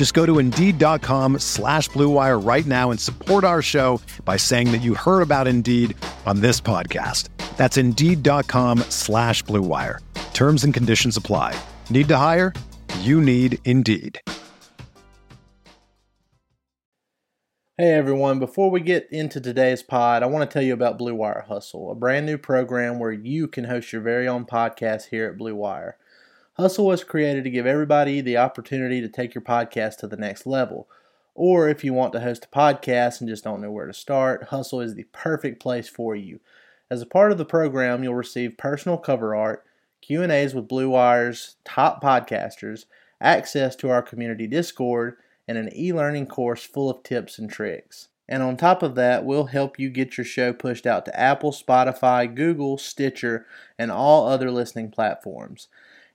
Just go to Indeed.com slash BlueWire right now and support our show by saying that you heard about Indeed on this podcast. That's Indeed.com slash BlueWire. Terms and conditions apply. Need to hire? You need Indeed. Hey everyone, before we get into today's pod, I want to tell you about Blue Wire Hustle, a brand new program where you can host your very own podcast here at Blue Wire. Hustle was created to give everybody the opportunity to take your podcast to the next level. Or if you want to host a podcast and just don't know where to start, Hustle is the perfect place for you. As a part of the program, you'll receive personal cover art, Q&As with Blue Wire's top podcasters, access to our community Discord, and an e learning course full of tips and tricks. And on top of that, we'll help you get your show pushed out to Apple, Spotify, Google, Stitcher, and all other listening platforms.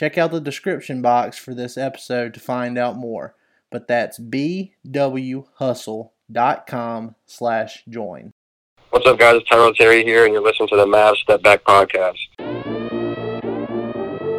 Check out the description box for this episode to find out more, but that's bwhustle.com slash join. What's up, guys? It's Tyrell Terry here, and you're listening to the Mavs Step Back Podcast.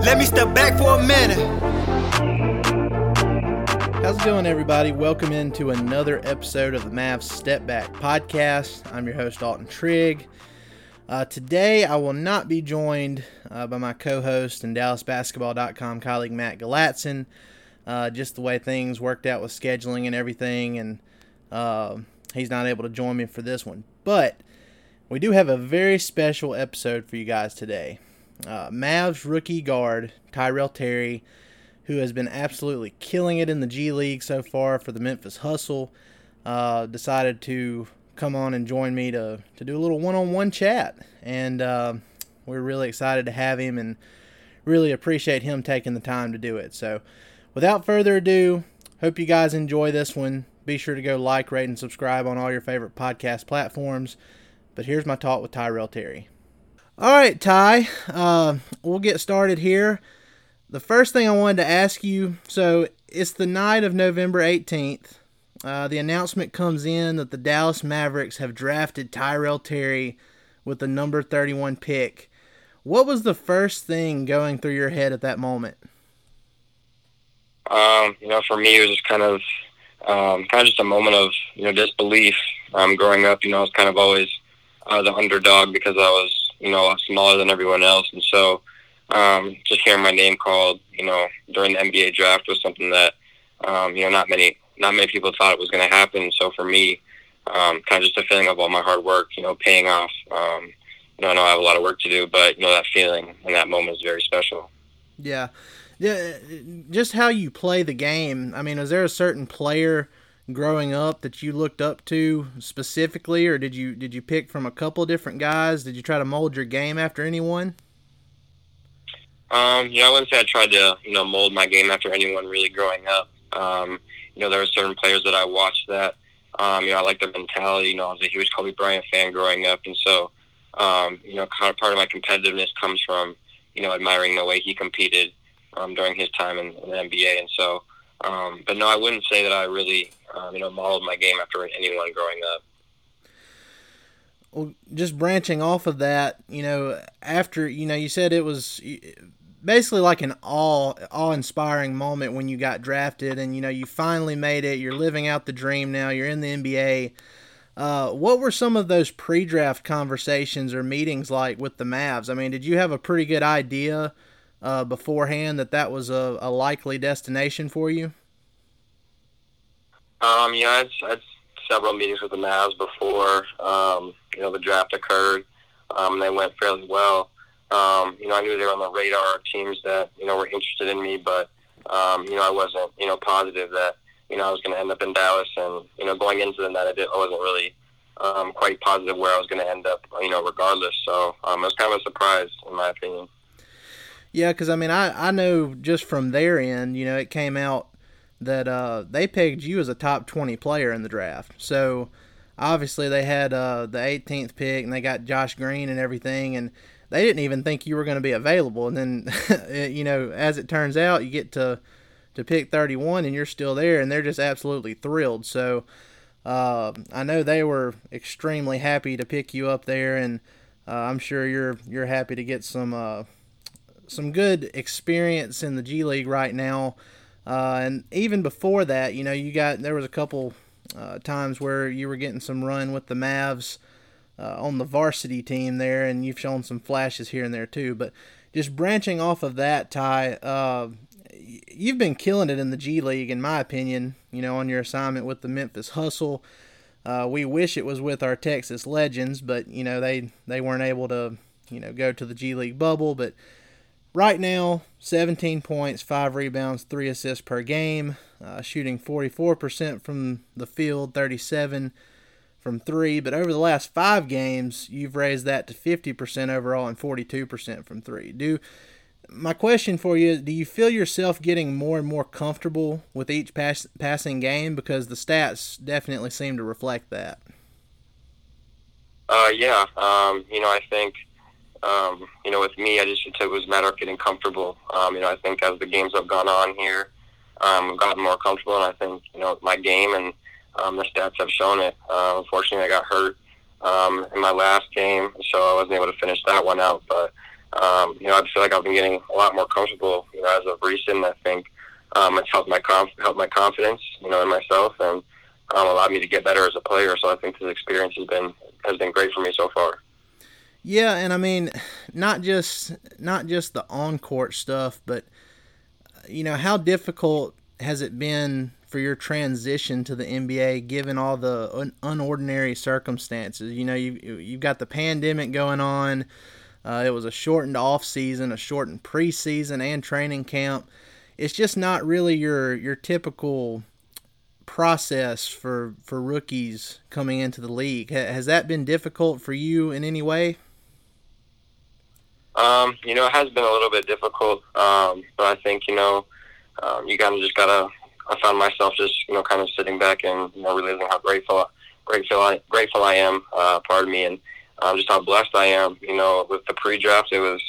Let me step back for a minute. How's it going, everybody? Welcome into another episode of the Mavs Step Back Podcast. I'm your host, Alton Trigg. Uh, today, I will not be joined uh, by my co host and DallasBasketball.com colleague, Matt Galatzan. Uh, just the way things worked out with scheduling and everything, and uh, he's not able to join me for this one. But we do have a very special episode for you guys today. Uh, Mavs rookie guard Tyrell Terry, who has been absolutely killing it in the G League so far for the Memphis Hustle, uh, decided to come on and join me to, to do a little one on one chat. And uh, we're really excited to have him and really appreciate him taking the time to do it. So, without further ado, hope you guys enjoy this one. Be sure to go like, rate, and subscribe on all your favorite podcast platforms. But here's my talk with Tyrell Terry. All right, Ty, uh, we'll get started here. The first thing I wanted to ask you so it's the night of November 18th. uh, the announcement comes in that the Dallas Mavericks have drafted Tyrell Terry with the number 31 pick. What was the first thing going through your head at that moment? Um, you know, for me, it was just kind of, um, kind of just a moment of, you know, disbelief. Um, growing up, you know, I was kind of always uh, the underdog because I was, you know, smaller than everyone else, and so um, just hearing my name called, you know, during the NBA draft was something that, um, you know, not many, not many people thought it was going to happen. So for me, um, kind of just a feeling of all my hard work, you know, paying off. Um, you know, I know I have a lot of work to do, but you know, that feeling in that moment is very special. Yeah. Yeah, just how you play the game. I mean, is there a certain player growing up that you looked up to specifically, or did you did you pick from a couple different guys? Did you try to mold your game after anyone? Um, know, I wouldn't say I tried to you know mold my game after anyone really growing up. Um, you know, there were certain players that I watched that um, you know I like their mentality. You know, I was a huge Kobe Bryant fan growing up, and so um, you know, kind of part of my competitiveness comes from you know admiring the way he competed um, during his time in, in the NBA, and so. Um, but no, I wouldn't say that I really, um, you know, modeled my game after anyone growing up. Well, just branching off of that, you know, after you know, you said it was basically like an awe awe inspiring moment when you got drafted, and you know, you finally made it. You're living out the dream now. You're in the NBA. Uh, what were some of those pre-draft conversations or meetings like with the Mavs? I mean, did you have a pretty good idea? uh, beforehand that that was a, a likely destination for you? Um, yeah, I had, several meetings with the Mavs before um, you know the draft occurred. Um, they went fairly well. Um, you know, I knew they were on the radar of teams that you know were interested in me, but um, you know, I wasn't you know positive that you know I was going to end up in Dallas, and you know, going into the night, I, did, I wasn't really um, quite positive where I was going to end up, you know, regardless. So um, it was kind of a surprise, in my opinion. Yeah, because I mean, I I know just from their end, you know, it came out that uh, they pegged you as a top twenty player in the draft. So obviously they had uh, the 18th pick and they got Josh Green and everything, and they didn't even think you were going to be available. And then, you know, as it turns out, you get to to pick 31 and you're still there, and they're just absolutely thrilled. So. Uh, I know they were extremely happy to pick you up there, and uh, I'm sure you're you're happy to get some uh, some good experience in the G League right now. Uh, and even before that, you know, you got there was a couple uh, times where you were getting some run with the Mavs uh, on the varsity team there, and you've shown some flashes here and there too. But just branching off of that, Ty, uh, you've been killing it in the G League, in my opinion. You know, on your assignment with the Memphis Hustle. Uh, we wish it was with our Texas Legends, but you know they they weren't able to you know go to the G League bubble, but Right now, 17 points, 5 rebounds, 3 assists per game, uh, shooting 44% from the field, 37 from 3, but over the last 5 games, you've raised that to 50% overall and 42% from 3. Do my question for you is do you feel yourself getting more and more comfortable with each pass, passing game because the stats definitely seem to reflect that? Uh, yeah, um, you know, I think – um, you know, with me, I just it was a matter of getting comfortable. Um, you know, I think as the games have gone on here, um, I've gotten more comfortable, and I think you know my game and um, the stats have shown it. Uh, unfortunately, I got hurt um, in my last game, so I wasn't able to finish that one out. But um, you know, I feel like I've been getting a lot more comfortable. You know, as of recent, I think um, it's helped my conf- helped my confidence, you know, in myself, and um, allowed me to get better as a player. So I think this experience has been has been great for me so far. Yeah, and I mean, not just not just the on court stuff, but you know, how difficult has it been for your transition to the NBA, given all the un- unordinary circumstances? You know, you you've got the pandemic going on. Uh, it was a shortened off season, a shortened preseason, and training camp. It's just not really your your typical process for for rookies coming into the league. Has that been difficult for you in any way? Um, you know, it has been a little bit difficult, um, but I think you know, um, you kind of just gotta. I found myself just you know kind of sitting back and you know realizing how grateful, grateful I grateful I am. Uh, pardon me, and um, just how blessed I am. You know, with the pre-draft, it was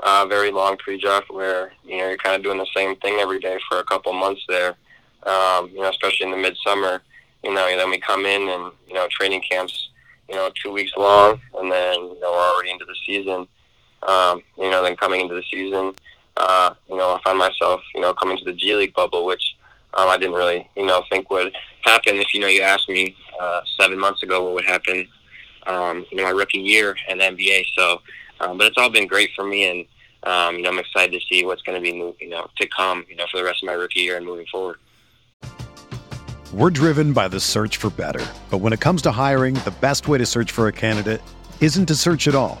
a very long pre-draft where you know you're kind of doing the same thing every day for a couple months there. Um, you know, especially in the midsummer, you know, and then we come in and you know training camps, you know, two weeks long, and then you know we're already into the season. Um, you know, then coming into the season, uh, you know, I find myself, you know, coming to the G League bubble, which um, I didn't really, you know, think would happen. If you know, you asked me uh, seven months ago what would happen, um, you know, my rookie year in the NBA. So, um, but it's all been great for me, and um, you know, I'm excited to see what's going to be, you know, to come, you know, for the rest of my rookie year and moving forward. We're driven by the search for better, but when it comes to hiring, the best way to search for a candidate isn't to search at all.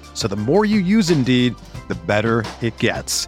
so the more you use Indeed, the better it gets.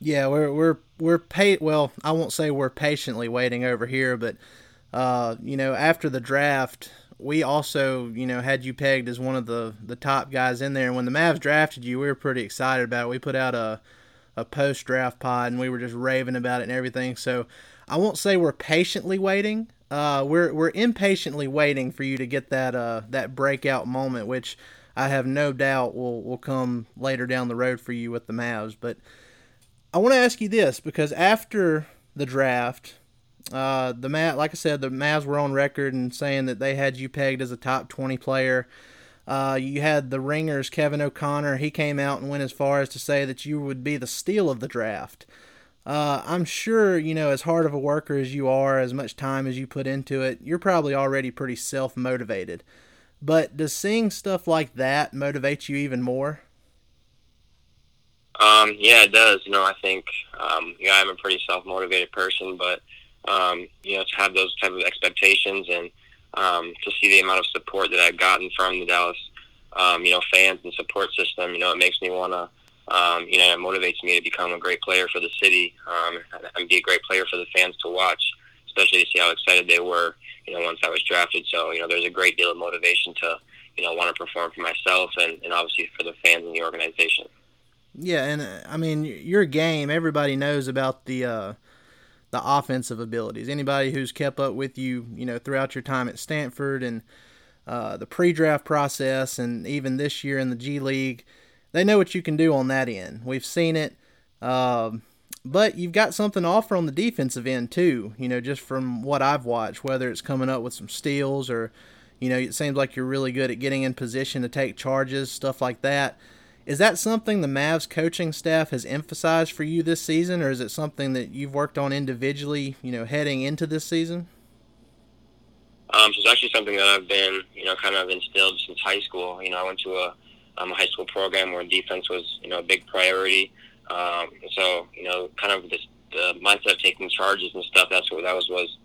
Yeah, we're we're we're pa- well, I won't say we're patiently waiting over here, but uh, you know, after the draft, we also, you know, had you pegged as one of the the top guys in there. And when the Mavs drafted you, we were pretty excited about it. We put out a a post draft pod and we were just raving about it and everything. So I won't say we're patiently waiting. Uh, we're we're impatiently waiting for you to get that uh that breakout moment, which I have no doubt will will come later down the road for you with the Mavs. But I want to ask you this because after the draft, uh, the Mav, like I said, the Mavs were on record and saying that they had you pegged as a top 20 player. Uh, you had the Ringers, Kevin O'Connor. He came out and went as far as to say that you would be the steal of the draft. Uh, I'm sure, you know, as hard of a worker as you are, as much time as you put into it, you're probably already pretty self motivated. But does seeing stuff like that motivate you even more? Um, yeah, it does. You know, I think, um, yeah, I'm a pretty self-motivated person, but, um, you know, to have those type of expectations and, um, to see the amount of support that I've gotten from the Dallas, um, you know, fans and support system, you know, it makes me want to, um, you know, it motivates me to become a great player for the city, um, and be a great player for the fans to watch, especially to see how excited they were, you know, once I was drafted. So, you know, there's a great deal of motivation to, you know, want to perform for myself and, and obviously for the fans and the organization. Yeah, and uh, I mean your game. Everybody knows about the uh, the offensive abilities. Anybody who's kept up with you, you know, throughout your time at Stanford and uh, the pre-draft process, and even this year in the G League, they know what you can do on that end. We've seen it. Um, but you've got something to offer on the defensive end too. You know, just from what I've watched, whether it's coming up with some steals or, you know, it seems like you're really good at getting in position to take charges, stuff like that. Is that something the Mavs coaching staff has emphasized for you this season, or is it something that you've worked on individually, you know, heading into this season? Um, so it's actually something that I've been, you know, kind of instilled since high school. You know, I went to a, um, a high school program where defense was, you know, a big priority. Um, so, you know, kind of this, the mindset of taking charges and stuff. That's what that was was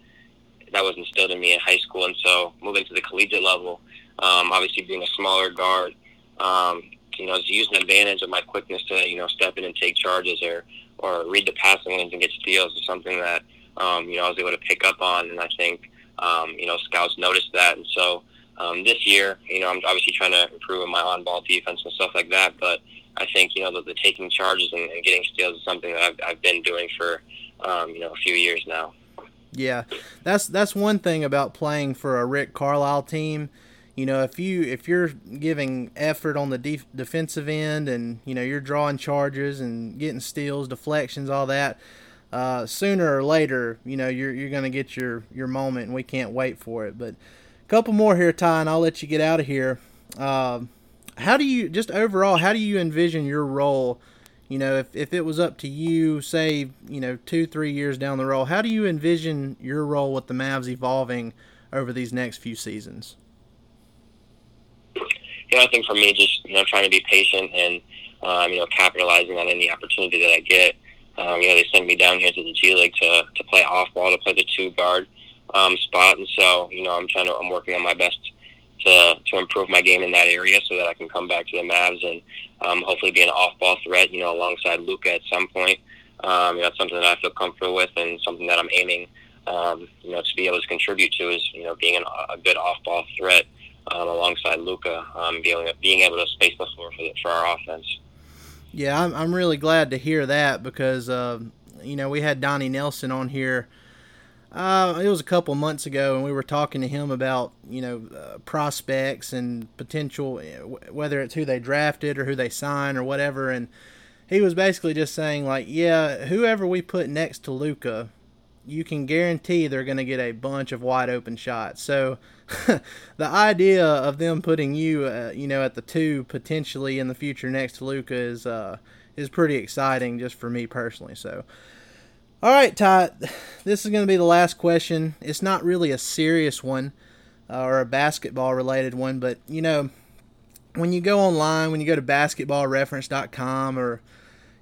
that was instilled in me in high school. And so, moving to the collegiate level, um, obviously being a smaller guard, um, you know, use an advantage of my quickness to, you know, step in and take charges or, or read the passing lanes and get steals is something that, um, you know, I was able to pick up on. And I think, um, you know, scouts noticed that. And so um, this year, you know, I'm obviously trying to improve on my on-ball defense and stuff like that. But I think, you know, the, the taking charges and, and getting steals is something that I've, I've been doing for, um, you know, a few years now. Yeah, that's that's one thing about playing for a Rick Carlisle team you know if you if you're giving effort on the def- defensive end and you know you're drawing charges and getting steals deflections all that uh, sooner or later you know you're you're going to get your your moment and we can't wait for it. But a couple more here ty and i'll let you get out of here. Uh, how do you just overall how do you envision your role? You know if, if it was up to you say you know two three years down the road how do you envision your role with the mavs evolving over these next few seasons? Know, I think for me, just you know, trying to be patient and um, you know, capitalizing on any opportunity that I get. Um, you know, they sent me down here to the G League to to play off ball, to play the two guard um, spot, and so you know, I'm trying to, I'm working on my best to to improve my game in that area so that I can come back to the Mavs and um, hopefully be an off ball threat. You know, alongside Luka at some point. Um, you know, that's something that I feel comfortable with and something that I'm aiming, um, you know, to be able to contribute to is, you know, being an, a good off-ball threat um, alongside Luka, um, being, being able to space the floor for, the, for our offense. Yeah, I'm, I'm really glad to hear that because, uh, you know, we had Donnie Nelson on here. Uh, it was a couple months ago, and we were talking to him about you know uh, prospects and potential, eh, whether it's who they drafted or who they sign or whatever. And he was basically just saying like, yeah, whoever we put next to Luka, you can guarantee they're going to get a bunch of wide open shots. So the idea of them putting you, uh, you know, at the two potentially in the future next to Luka is uh, is pretty exciting just for me personally. So. All right, Ty, this is going to be the last question. It's not really a serious one uh, or a basketball related one, but you know, when you go online, when you go to basketballreference.com or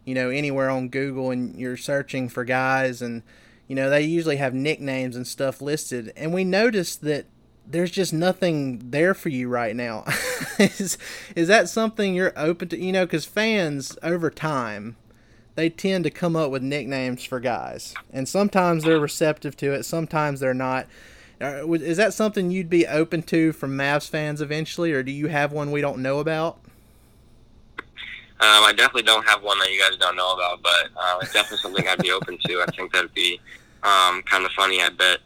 you know, anywhere on Google and you're searching for guys and you know, they usually have nicknames and stuff listed. And we noticed that there's just nothing there for you right now. is is that something you're open to, you know, cuz fans over time they tend to come up with nicknames for guys. And sometimes they're receptive to it, sometimes they're not. Uh, is that something you'd be open to from Mavs fans eventually, or do you have one we don't know about? Um, I definitely don't have one that you guys don't know about, but uh, it's definitely something I'd be open to. I think that'd be um, kind of funny. I bet,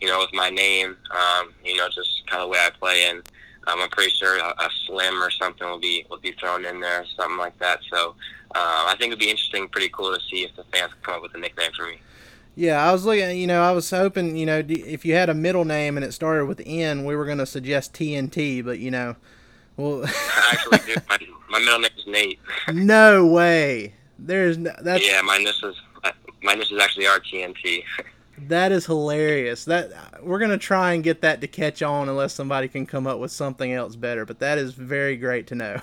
you know, with my name, um, you know, just kind of the way I play, and um, I'm pretty sure a, a slim or something will be will be thrown in there, something like that. So uh, I think it'd be interesting, pretty cool to see if the fans come up with a nickname for me. Yeah, I was looking. You know, I was hoping. You know, if you had a middle name and it started with N, we were going to suggest TNT, but you know, well. Actually, dude, my, my middle name is Nate. no way. There's no, that's yeah. My initials my initials actually are TNT. that is hilarious. That we're gonna try and get that to catch on unless somebody can come up with something else better. But that is very great to know.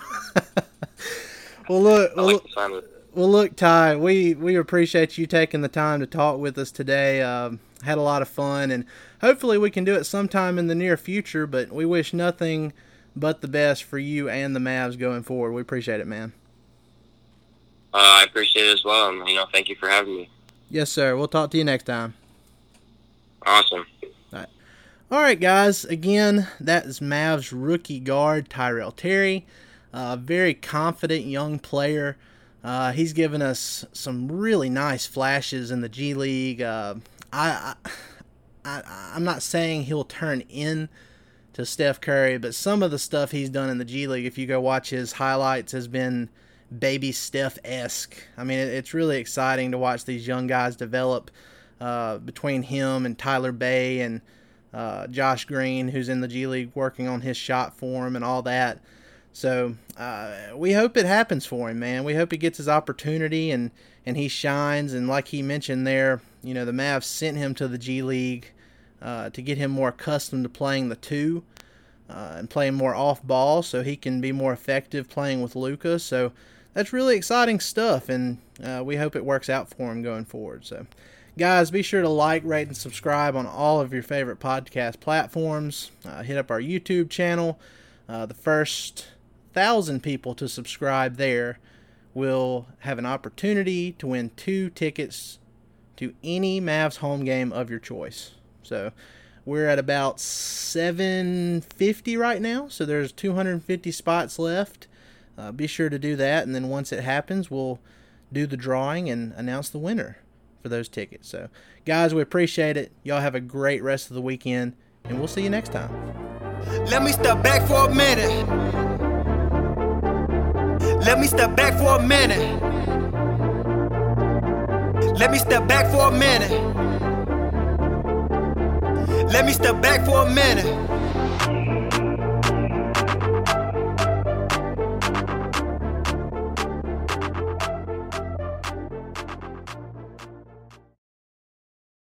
well, look. Well, like well, look, Ty. We we appreciate you taking the time to talk with us today. Um, had a lot of fun, and hopefully we can do it sometime in the near future. But we wish nothing but the best for you and the Mavs going forward. We appreciate it, man. Uh, I appreciate it as well, and you know, thank you for having me. Yes, sir. We'll talk to you next time. Awesome. All right. All right, guys. Again, that is Mavs rookie guard Tyrell Terry. A uh, very confident young player. Uh, he's given us some really nice flashes in the G League. Uh, I, I, I, am not saying he'll turn in to Steph Curry, but some of the stuff he's done in the G League, if you go watch his highlights, has been baby Steph esque. I mean, it's really exciting to watch these young guys develop uh, between him and Tyler Bey and uh, Josh Green, who's in the G League working on his shot form and all that. So uh, we hope it happens for him, man. We hope he gets his opportunity and, and he shines. And like he mentioned there, you know, the Mavs sent him to the G League uh, to get him more accustomed to playing the two. Uh, and playing more off ball so he can be more effective playing with Luka. So that's really exciting stuff, and uh, we hope it works out for him going forward. So, guys, be sure to like, rate, and subscribe on all of your favorite podcast platforms. Uh, hit up our YouTube channel. Uh, the first thousand people to subscribe there will have an opportunity to win two tickets to any Mavs home game of your choice. So, we're at about 750 right now, so there's 250 spots left uh, be sure to do that. And then once it happens, we'll do the drawing and announce the winner for those tickets. So, guys, we appreciate it. Y'all have a great rest of the weekend, and we'll see you next time. Let me step back for a minute. Let me step back for a minute. Let me step back for a minute. Let me step back for a minute.